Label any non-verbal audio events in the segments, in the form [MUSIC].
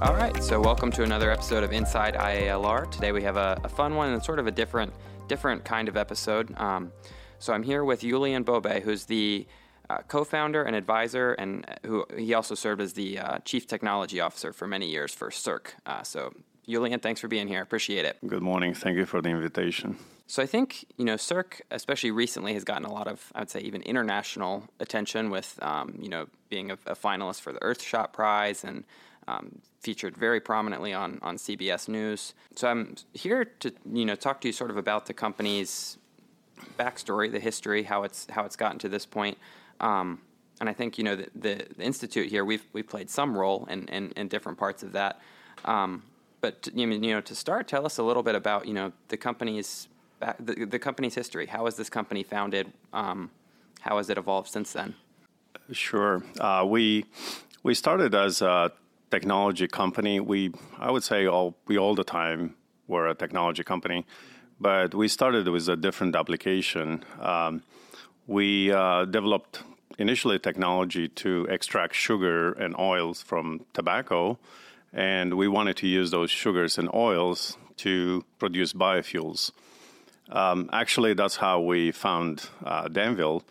All right, so welcome to another episode of Inside IALR. Today we have a, a fun one and sort of a different, different kind of episode. Um, so I'm here with Julian Bobe, who's the uh, co-founder and advisor, and who he also served as the uh, chief technology officer for many years for Circ. Uh, so Julian, thanks for being here. Appreciate it. Good morning. Thank you for the invitation. So I think you know Circ, especially recently, has gotten a lot of I would say even international attention with um, you know being a, a, finalist for the Earthshot Prize and um, featured very prominently on on CBS News. So I'm here to you know talk to you sort of about the company's backstory, the history, how it's how it's gotten to this point. Um, and I think you know the, the, the, institute here we've we played some role in, in, in different parts of that. Um, but you know to start, tell us a little bit about you know the company's back, the, the company's history. How was this company founded? Um, how has it evolved since then? Sure. Uh, we we started as a technology company. We I would say all we all the time were a technology company, but we started with a different application. Um, we uh, developed initially technology to extract sugar and oils from tobacco, and we wanted to use those sugars and oils to produce biofuels. Um, actually, that's how we found uh, Danville.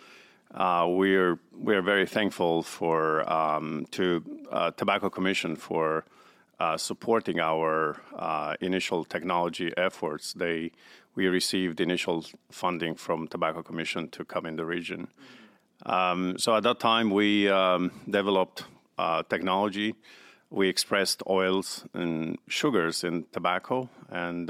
Uh, we're we're very thankful for um, to uh, Tobacco Commission for uh, supporting our uh, initial technology efforts. They we received initial funding from Tobacco Commission to come in the region. Um, so at that time, we um, developed uh, technology. We expressed oils and sugars in tobacco and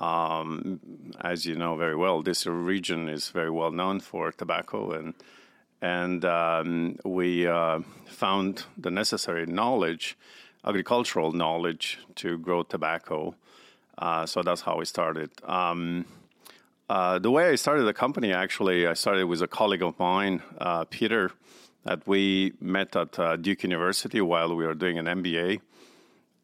um, as you know very well, this region is very well known for tobacco, and and um, we uh, found the necessary knowledge, agricultural knowledge, to grow tobacco. Uh, so that's how we started. Um, uh, the way I started the company, actually, I started with a colleague of mine, uh, Peter, that we met at uh, Duke University while we were doing an MBA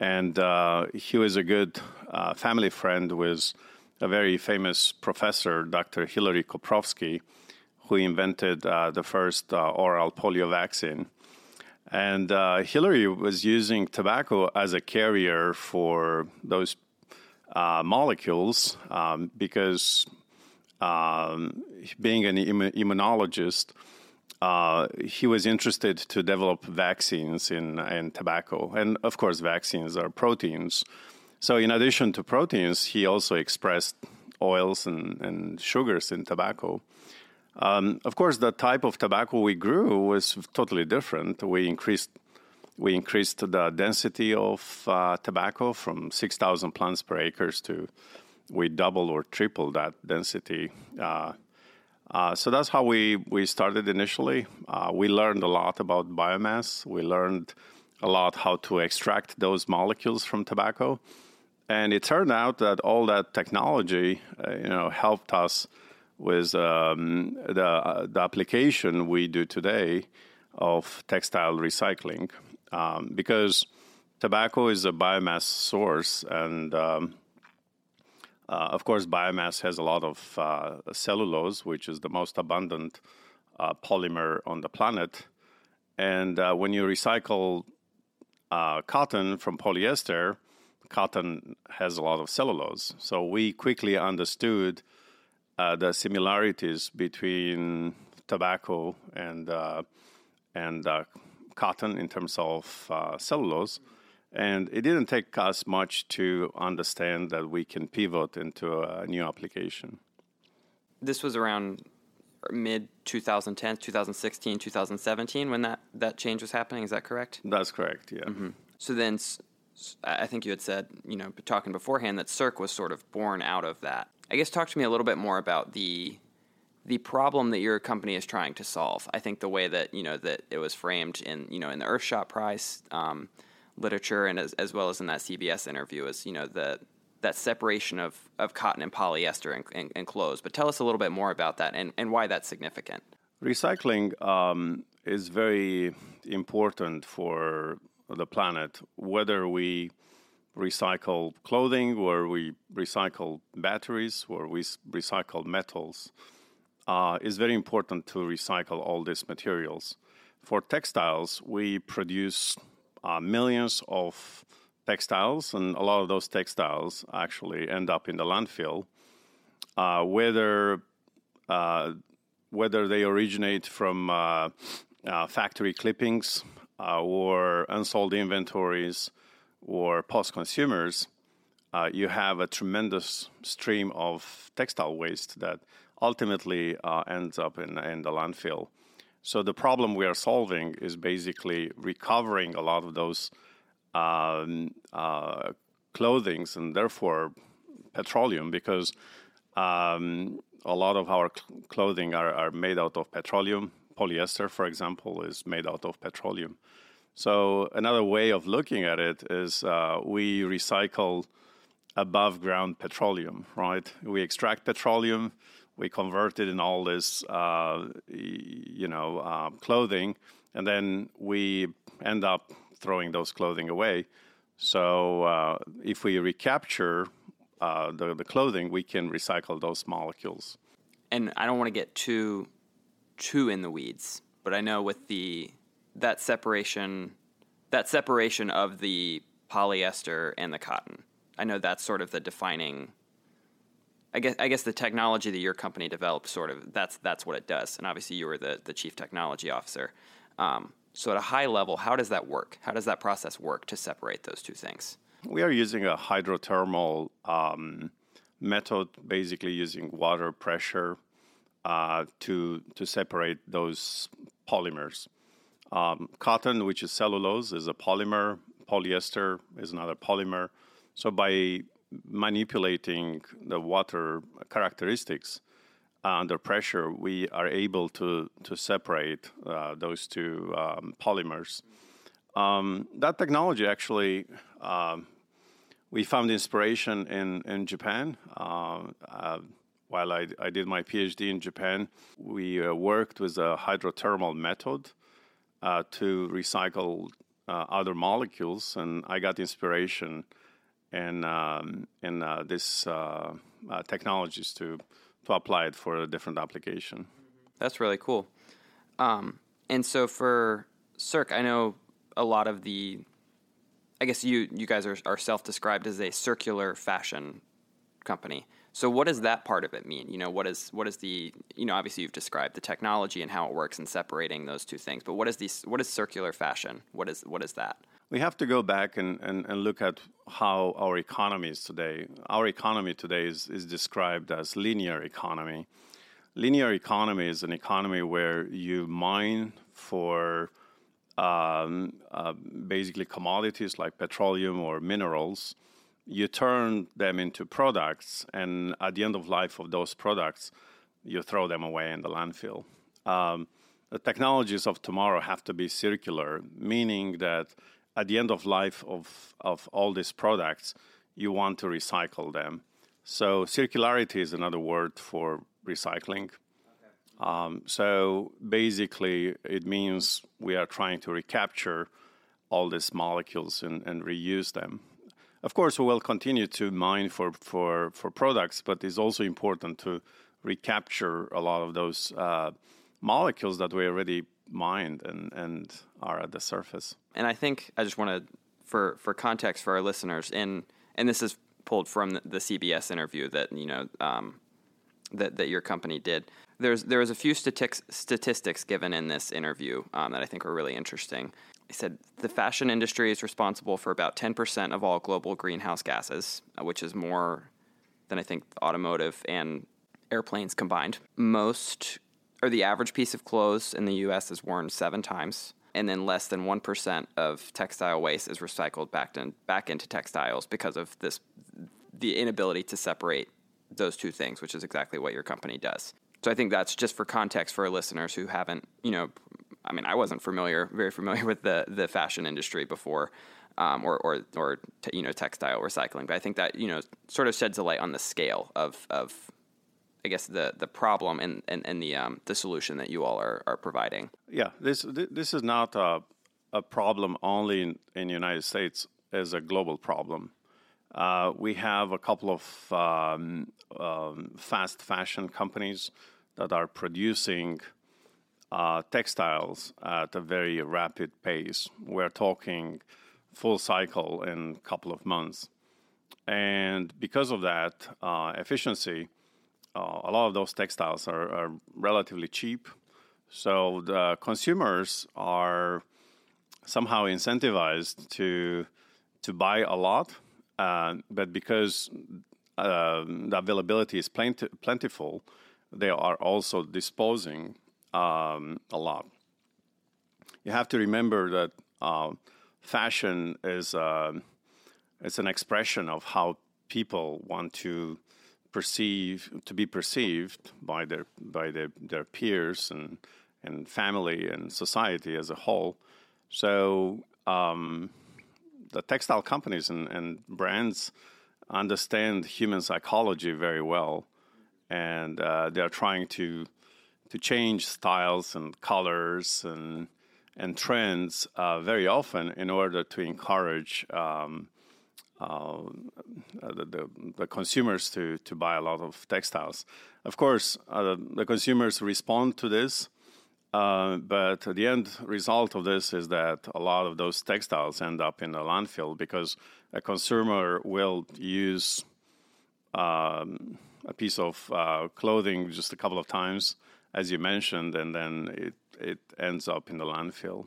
and uh, he was a good uh, family friend with a very famous professor, Dr. Hilary Koprowski, who invented uh, the first uh, oral polio vaccine. And uh, Hilary was using tobacco as a carrier for those molecules um, because um, being an immunologist, uh, he was interested to develop vaccines in, in tobacco. And of course, vaccines are proteins. So, in addition to proteins, he also expressed oils and, and sugars in tobacco. Um, of course, the type of tobacco we grew was totally different. We increased we increased the density of uh, tobacco from 6,000 plants per acres to we doubled or tripled that density uh, uh, so that's how we, we started initially. Uh, we learned a lot about biomass. We learned a lot how to extract those molecules from tobacco. And it turned out that all that technology, uh, you know, helped us with um, the, uh, the application we do today of textile recycling. Um, because tobacco is a biomass source and um, uh, of course, biomass has a lot of uh, cellulose, which is the most abundant uh, polymer on the planet. And uh, when you recycle uh, cotton from polyester, cotton has a lot of cellulose. So we quickly understood the similarities between tobacco and and cotton in terms of cellulose. And it didn't take us much to understand that we can pivot into a new application. This was around mid 2010, 2016, 2017 when that, that change was happening. Is that correct? That's correct, yeah. Mm-hmm. So then I think you had said, you know, talking beforehand that Circ was sort of born out of that. I guess talk to me a little bit more about the the problem that your company is trying to solve. I think the way that you know that it was framed in you know in the Earthshot Prize, um, literature and as, as well as in that CBS interview is you know the that separation of, of cotton and polyester and, and, clothes. But tell us a little bit more about that and, and why that's significant. Recycling um, is very important for the planet, whether we recycle clothing or we recycle batteries or we recycle metals. Uh, it's very important to recycle all these materials. For textiles, we produce uh, millions of textiles, and a lot of those textiles actually end up in the landfill, uh, whether uh, whether they originate from uh, uh, factory clippings or unsold inventories or post consumers. you have a tremendous stream of textile waste that ultimately ends up in, in the landfill. So the problem we are solving is basically recovering a lot of those um, uh, clothings and therefore petroleum because um, a lot of our cl- clothing are, are made out of petroleum. Polyester, for example, is made out of petroleum. So another way of looking at it is uh, we recycle above ground petroleum, right? We extract petroleum, we convert it in all this, uh, you know, uh, clothing, and then we end up throwing those clothing away. So uh, if we recapture uh, the, the clothing, we can recycle those molecules. And I don't want to get too too in the weeds, but I know with the that separation that separation of the polyester and the cotton, I know that's sort of the defining. I guess I guess the technology that your company developed sort of that's that's what it does, and obviously you were the the chief technology officer. Um, so, at a high level, how does that work? How does that process work to separate those two things? We are using a hydrothermal um, method, basically using water pressure uh, to to separate those polymers. Um, cotton, which is cellulose, is a polymer. Polyester is another polymer. So by manipulating the water characteristics, uh, under pressure, we are able to to separate uh, those two um, polymers. Um, that technology actually, um, we found inspiration in in Japan. Uh, uh while I, I, did my PhD in Japan, we uh, worked with a hydrothermal method uh, to recycle other molecules, and I got inspiration in um, in this technologies to to apply it for a different application. That's really cool. Um, and so for Circ, I know a lot of the, I guess you you guys are, are self described as a circular fashion company. So what does that part of it mean? You know, what is what is the you know obviously you've described the technology and how it works and separating those two things, but what is the what is circular fashion? What is what is that? We have to go back and, and, and look at how our economy is today. Our economy today is, is described as linear economy. Linear economy is an economy where you mine for um, uh, basically commodities like petroleum or minerals. You turn them into products, and at the end of life of those products, you throw them away in the landfill. Um, the technologies of tomorrow have to be circular, meaning that at the end of life of, of all these products, you want to recycle them. So circularity is another word for recycling. Um, so basically, it means we are trying to recapture all these molecules and, and reuse them. Of course, we will continue to mine for, for, for products, but it's also important to recapture a lot of those uh, molecules that we already mined and, and are at the surface. And I think I just want to, for, for context for our listeners, in, and this is pulled from the, CBS interview that, you know, um, that, that your company did. There's, there was a few statistics, statistics given in this interview um, that I think are really interesting. He said the fashion industry is responsible for about 10% of all global greenhouse gases, uh, which is more than I think automotive and airplanes combined. Most or the average piece of clothes in the U.S. is worn seven times, and then less than one percent of textile waste is recycled back in, back into textiles because of this the inability to separate those two things, which is exactly what your company does. So I think that's just for context for our listeners who haven't, you know, I mean, I wasn't familiar, very familiar with the the fashion industry before. Um, or or, or you know textile recycling, but I think that you know sort of sheds a light on the scale of of I guess the the problem and and, and the um, the solution that you all are, are providing. Yeah, this this is not a a problem only in in the United States as a global problem. Uh, we have a couple of um, um, fast fashion companies that are producing uh, textiles at a very rapid pace. We're talking full cycle in a couple of months. And because of that uh, efficiency, uh, a lot of those textiles are, are, relatively cheap. So the consumers are somehow incentivized to to buy a lot, uh, but because um, the availability is plentiful, they are also disposing um, a lot. You have to remember that uh, fashion is uh, it's an expression of how people want to perceive to be perceived by their by their, their peers and and family and society as a whole. So um, the textile companies and, and, brands understand human psychology very well, and uh, they are trying to to change styles and colors and and trends uh, very often in order to encourage um, uh, the, the, consumers to, to buy a lot of textiles. Of course, uh, the consumers respond to this, uh, but the end result of this is that a lot of those textiles end up in the landfill because a consumer will use um, a piece of uh, clothing just a couple of times as you mentioned, and then it it ends up in the landfill.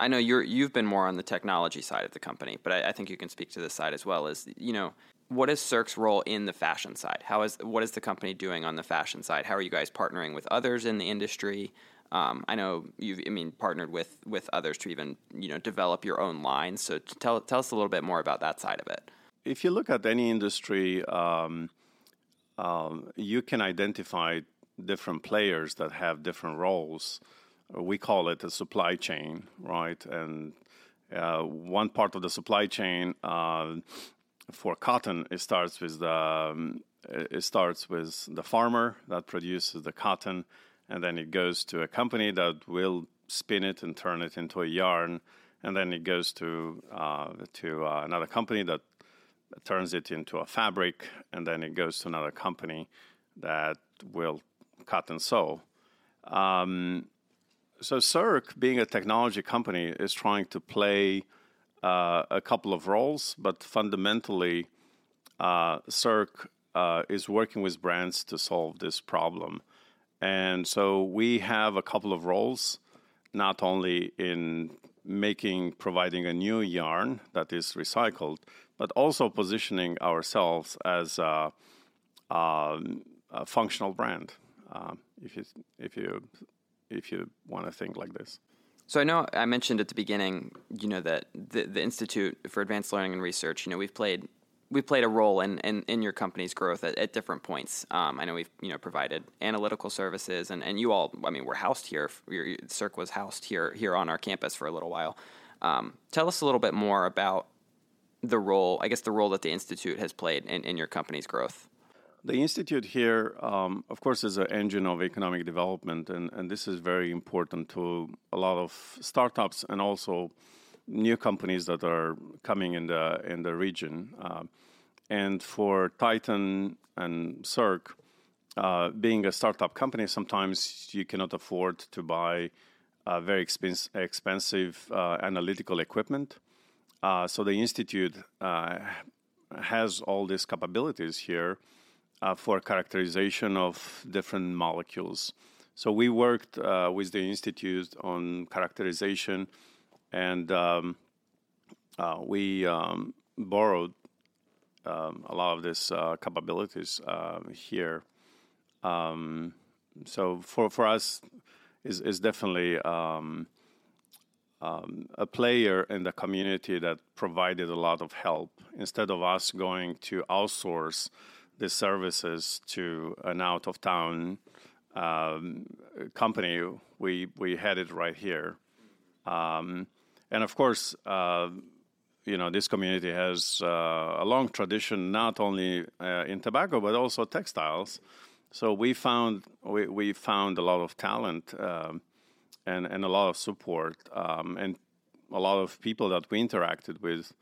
I know you're you've been more on the technology side of the company, but I, I think you can speak to this side as well. Is you know what is Circ's role in the fashion side? How is what is the company doing on the fashion side? How are you guys partnering with others in the industry? Um, I know you've I mean partnered with with others to even you know develop your own lines. So tell tell us a little bit more about that side of it. If you look at any industry, um, um, you can identify different players that have different roles. We call it a supply chain, right? And uh, one part of the supply chain uh, for cotton it starts with the um, it starts with the farmer that produces the cotton, and then it goes to a company that will spin it and turn it into a yarn, and then it goes to uh, to uh, another company that turns it into a fabric, and then it goes to another company that will cut and sew. Um, so Circ, being a technology company, is trying to play uh, a couple of roles, but fundamentally, uh, uh, is working with brands to solve this problem. And so we have a couple of roles, not only in making, providing a new yarn that is recycled, but also positioning ourselves as a, a, a functional brand um, if you if you if you want to think like this. So I know I mentioned at the beginning, you know, that the, the Institute for Advanced Learning and Research, you know, we've played we played a role in, in, in your company's growth at, at different points. Um, I know we've you know provided analytical services, and, and you all, I mean, we're housed here. Your, Circ was housed here here on our campus for a little while. Um, tell us a little bit more about the role, I guess, the role that the institute has played in, in your company's growth. The institute here, um, of course, is an engine of economic development, and, and this is very important to a lot of startups and also new companies that are coming in the in the region. Uh, and for Tyton and Circ, uh, being a startup company, sometimes you cannot afford to buy uh, very expensive, expensive uh, analytical equipment. Uh, so the institute uh, has all these capabilities here uh, for characterization of different molecules. So we worked uh, with the institute on characterization, and um, uh, we um, borrowed um, a lot of these uh, capabilities uh, here. Um, so for for us, is is definitely. Um, um, a player in the community that provided a lot of help instead of us going to outsource the services to an out of town um, company, we we had it right here, um, and of course, uh, you know, this community has uh, a long tradition not only uh, in tobacco but also textiles. So we found we, we found a lot of talent um, and and a lot of support um, and a lot of people that we interacted with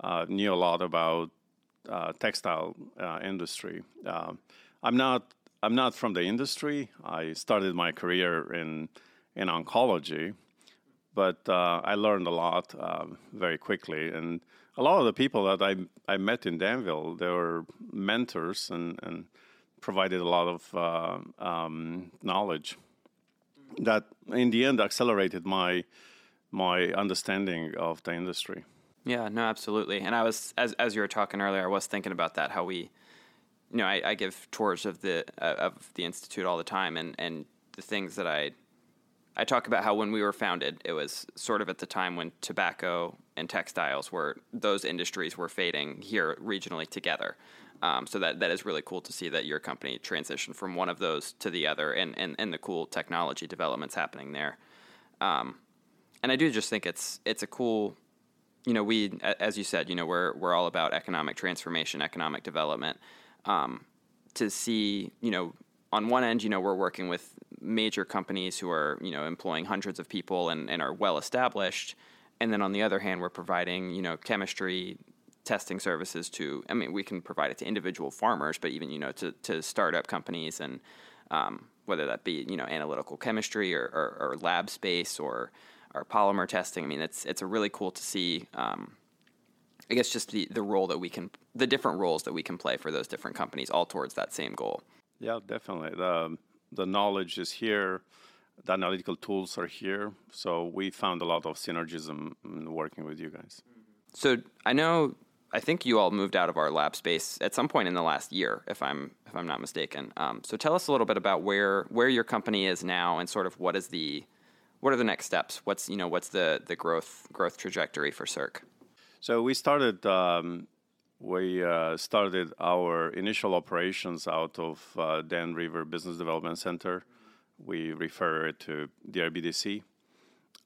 uh, knew a lot about uh, textile uh, industry. Uh, I'm not I'm not from the industry. I started my career in in oncology. But uh, I learned a lot uh, very quickly, and a lot of the people that I I met in Danville, they were mentors and, and provided a lot of uh, um, knowledge that, in the end, accelerated my my understanding of the industry. Yeah, no, absolutely. And I was as as you were talking earlier, I was thinking about that how we, you know, I, I give tours of the uh, of the institute all the time, and and the things that I I talk about how when we were founded, it was sort of at the time when tobacco and textiles were those industries were fading here regionally together. Um, so that that is really cool to see that your company transitioned from one of those to the other, and and, and the cool technology developments happening there. Um, and I do just think it's it's a cool, you know, we as you said, you know, we're we're all about economic transformation, economic development. Um, to see, you know, on one end, you know, we're working with major companies who are, you know, employing hundreds of people and, and are well established. And then on the other hand, we're providing, you know, chemistry testing services to, I mean, we can provide it to individual farmers, but even, you know, to, to startup companies and um, whether that be, you know, analytical chemistry or, or, or, lab space or, or polymer testing. I mean, it's, it's a really cool to see, um, I guess just the, the role that we can, the different roles that we can play for those different companies all towards that same goal. Yeah, definitely. The, the knowledge is here. The analytical tools are here. So we found a lot of synergism in working with you guys. So I know, I think you all moved out of our lab space at some point in the last year, if I'm if I'm not mistaken. Um, so tell us a little bit about where where your company is now, and sort of what is the what are the next steps? What's you know what's the the growth growth trajectory for Circ? So we started um, we uh, started our initial operations out of uh, Dan River Business Development Center. We refer it to DRBDC.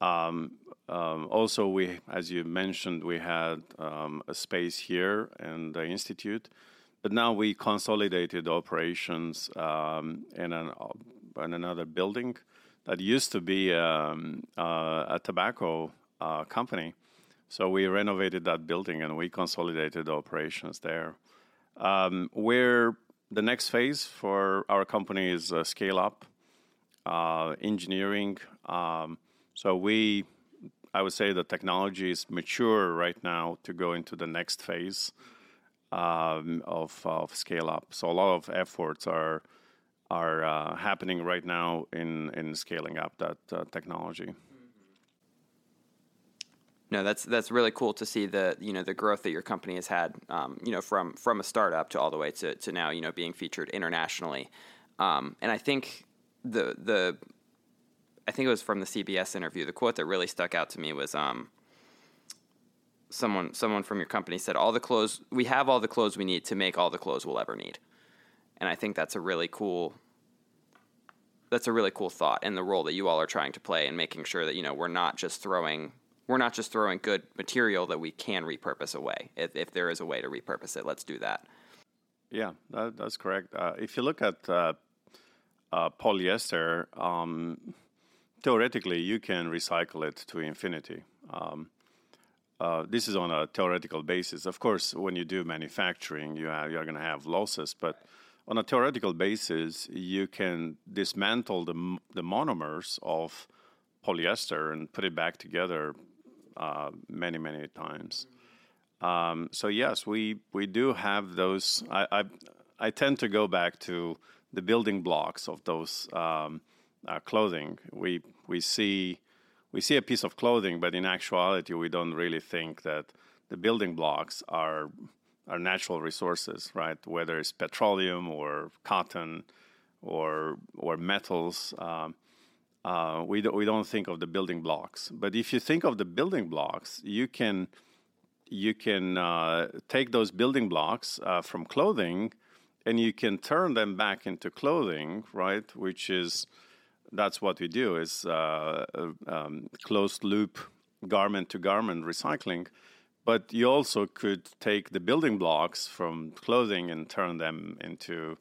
Um, um, also, we, as you mentioned, we had um, a space here in the institute, but now we consolidated operations um, in, an, in another building that used to be um, uh, a tobacco uh, company so we renovated that building and we consolidated the operations there. Um, where the next phase for our company is uh, scale up, uh, engineering. Um, so we, I would say, the technology is mature right now to go into the next phase um, of, of scale up. So a lot of efforts are are uh, happening right now in in scaling up that uh, technology no, that's that's really cool to see the you know the growth that your company has had. Um, you know, from from a startup to all the way to, to now you know being featured internationally. Um, and I think the the I think it was from the CBS interview. The quote that really stuck out to me was um, someone someone from your company said, "All the clothes we have, all the clothes we need to make all the clothes we'll ever need." And I think that's a really cool that's a really cool thought and the role that you all are trying to play in making sure that you know we're not just throwing we're not just throwing good material that we can repurpose away. If, if there is a way to repurpose it, let's do that. Yeah, that, that's correct. Uh, if you look at uh, uh, polyester, um, theoretically, you can recycle it to infinity. Um, uh, this is on a theoretical basis. Of course, when you do manufacturing, you have, you're going to have losses, but on a theoretical basis, you can dismantle the, the monomers of polyester and put it back together uh, many many times. Um, so yes, we we do have those. I, I, I tend to go back to the building blocks of those um, uh, clothing. We we see we see a piece of clothing, but in actuality, we don't really think that the building blocks are are natural resources, right? Whether it's petroleum or cotton or or metals. Um, uh, we, do, we don't think of the building blocks. But if you think of the building blocks, you can you can uh, take those building blocks uh, from clothing and you can turn them back into clothing, right? Which is that's what we do is uh, um, closed loop garment to garment recycling. But you also could take the building blocks from clothing and turn them into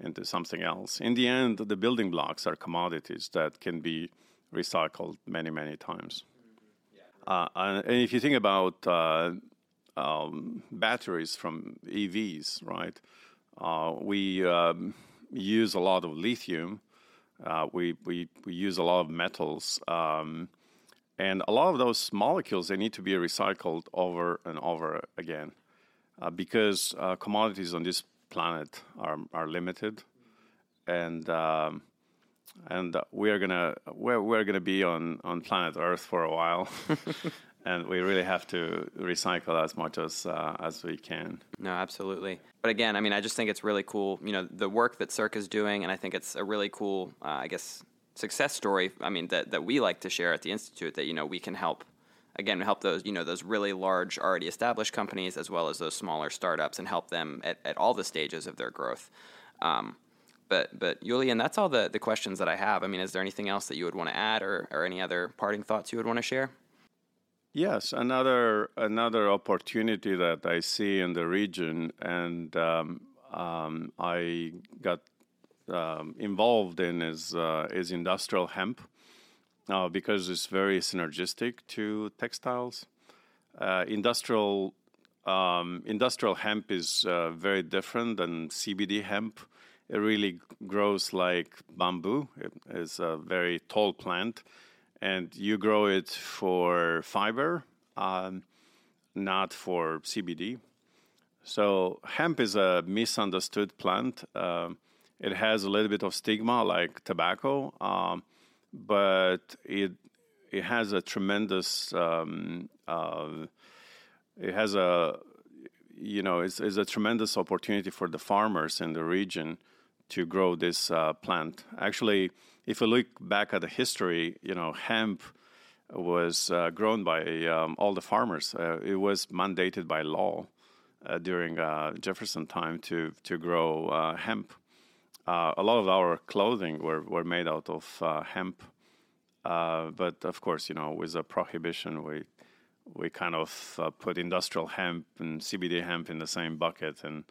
into something else. In the end, the building blocks are commodities that can be recycled many, many times. Uh, and if you think about uh, um, batteries from EVs, right? Uh, we um, use a lot of lithium, Uh, we, we, we use a lot of metals. Um, and a lot of those molecules, they need to be recycled over and over again uh, because uh, commodities on this planet are, are limited. And, um, and we are gonna we're, we're gonna be on, on planet Earth for a while, [LAUGHS] and we really have to recycle as much as uh, as we can. No, absolutely. But again, I mean, I just think it's really cool. You know, the work that Circ is doing, and I think it's a really cool, uh, I guess, success story. I mean, that that we like to share at the institute. That you know we can help. Again, help those you know those really large, already established companies as well as those smaller startups, and help them at, at all the stages of their growth. Um, but but Julian, that's all the, the questions that I have. I mean, is there anything else that you would want to add, or, or any other parting thoughts you would want to share? Yes, another another opportunity that I see in the region, and um, um, I got um, involved in is uh, is industrial hemp uh, because it's very synergistic to textiles. Uh, industrial um, industrial hemp is uh, very different than CBD hemp it really grows like bamboo. It is a very tall plant, and you grow it for fiber, um, not for CBD. So hemp is a misunderstood plant. Um, it has a little bit of stigma like tobacco, um, but it it has a tremendous um, uh, it has a you know it's, it's a tremendous opportunity for the farmers in the region to grow this uh, plant. Actually, if you look back at the history, you know, hemp was uh, grown by um, all the farmers. Uh, it was mandated by law uh, during uh, Jefferson time to to grow hemp. A lot of our clothing were, were made out of hemp, but of course, you know, with a prohibition, we we kind of put industrial hemp and CBD hemp in the same bucket and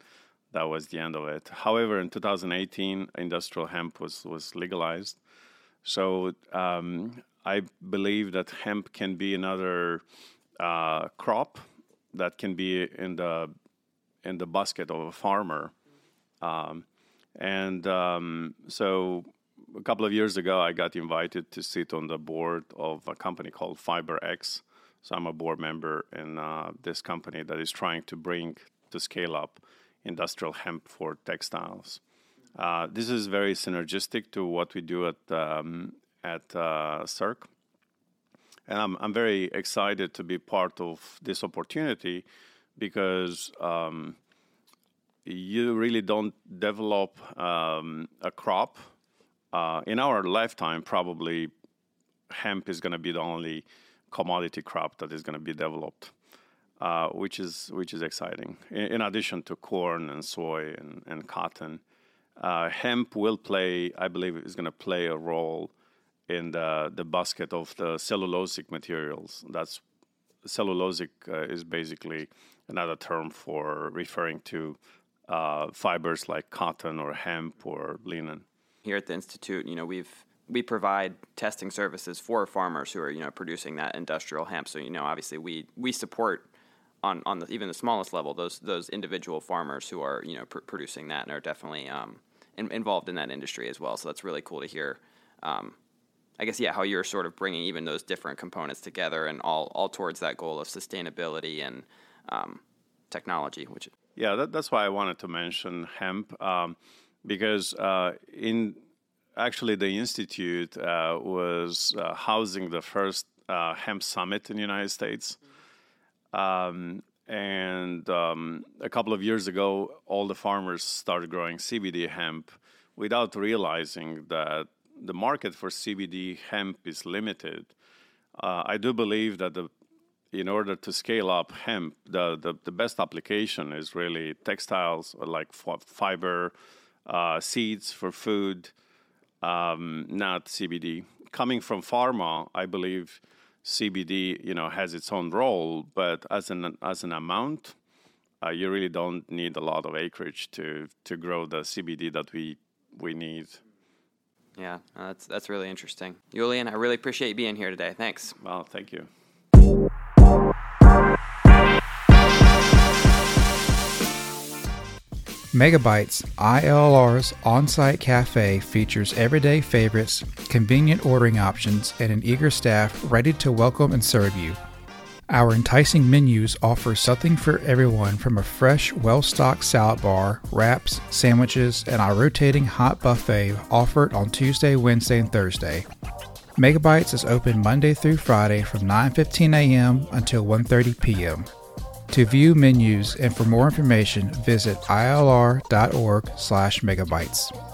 that was the end of it. However, in 2018, industrial hemp was, was legalized. So um, I believe that hemp can be another uh, crop that can be in the in the basket of a farmer. Um, and um, so a couple of years ago, I got invited to sit on the board of a company called FiberX. So I'm a board member in uh, this company that is trying to bring to scale up industrial hemp for textiles. Uh, this is very synergistic to what we do at um, at uh, Circ, and I'm I'm very excited to be part of this opportunity because um, you really don't develop um, a crop uh, in our lifetime. Probably hemp is going to be the only commodity crop that is going to be developed uh, which is which is exciting. In, in, addition to corn and soy and, and cotton, uh, hemp will play, I believe, is going to play a role in the the basket of the cellulosic materials. That's cellulosic uh, is basically another term for referring to uh, fibers like cotton or hemp or linen. Here at the institute, you know, we've we provide testing services for farmers who are you know producing that industrial hemp. So you know, obviously, we we support on on the, even the smallest level, those those individual farmers who are you know pr- producing that and are definitely um, in, involved in that industry as well. So that's really cool to hear. Um, I guess yeah, how you're sort of bringing even those different components together and all all towards that goal of sustainability and um, technology. Which yeah, that, that's why I wanted to mention hemp um, because uh, in actually the institute uh, was uh, housing the first uh, hemp summit in the United States. Um, and um, a couple of years ago, all the farmers started growing CBD hemp without realizing that the market for CBD hemp is limited. Uh, I do believe that the in order to scale up hemp, the, the, the best application is really textiles like fiber, uh, seeds for food, um, not CBD. Coming from pharma, I believe CBD, you know, has its own role, but as an as an amount, uh, you really don't need a lot of acreage to to grow the CBD that we we need. Yeah, that's that's really interesting, Julian. I really appreciate you being here today. Thanks. Well, thank you. Megabytes IALR's on site cafe features everyday favorites, convenient ordering options, and an eager staff ready to welcome and serve you. Our enticing menus offer something for everyone from a fresh, well stocked salad bar, wraps, sandwiches, and our rotating hot buffet offered on Tuesday, Wednesday, and Thursday. Megabytes is open Monday through Friday from 9:15 a.m. until 1:30 p.m. To view menus and for more information, visit ialr.org/megabytes.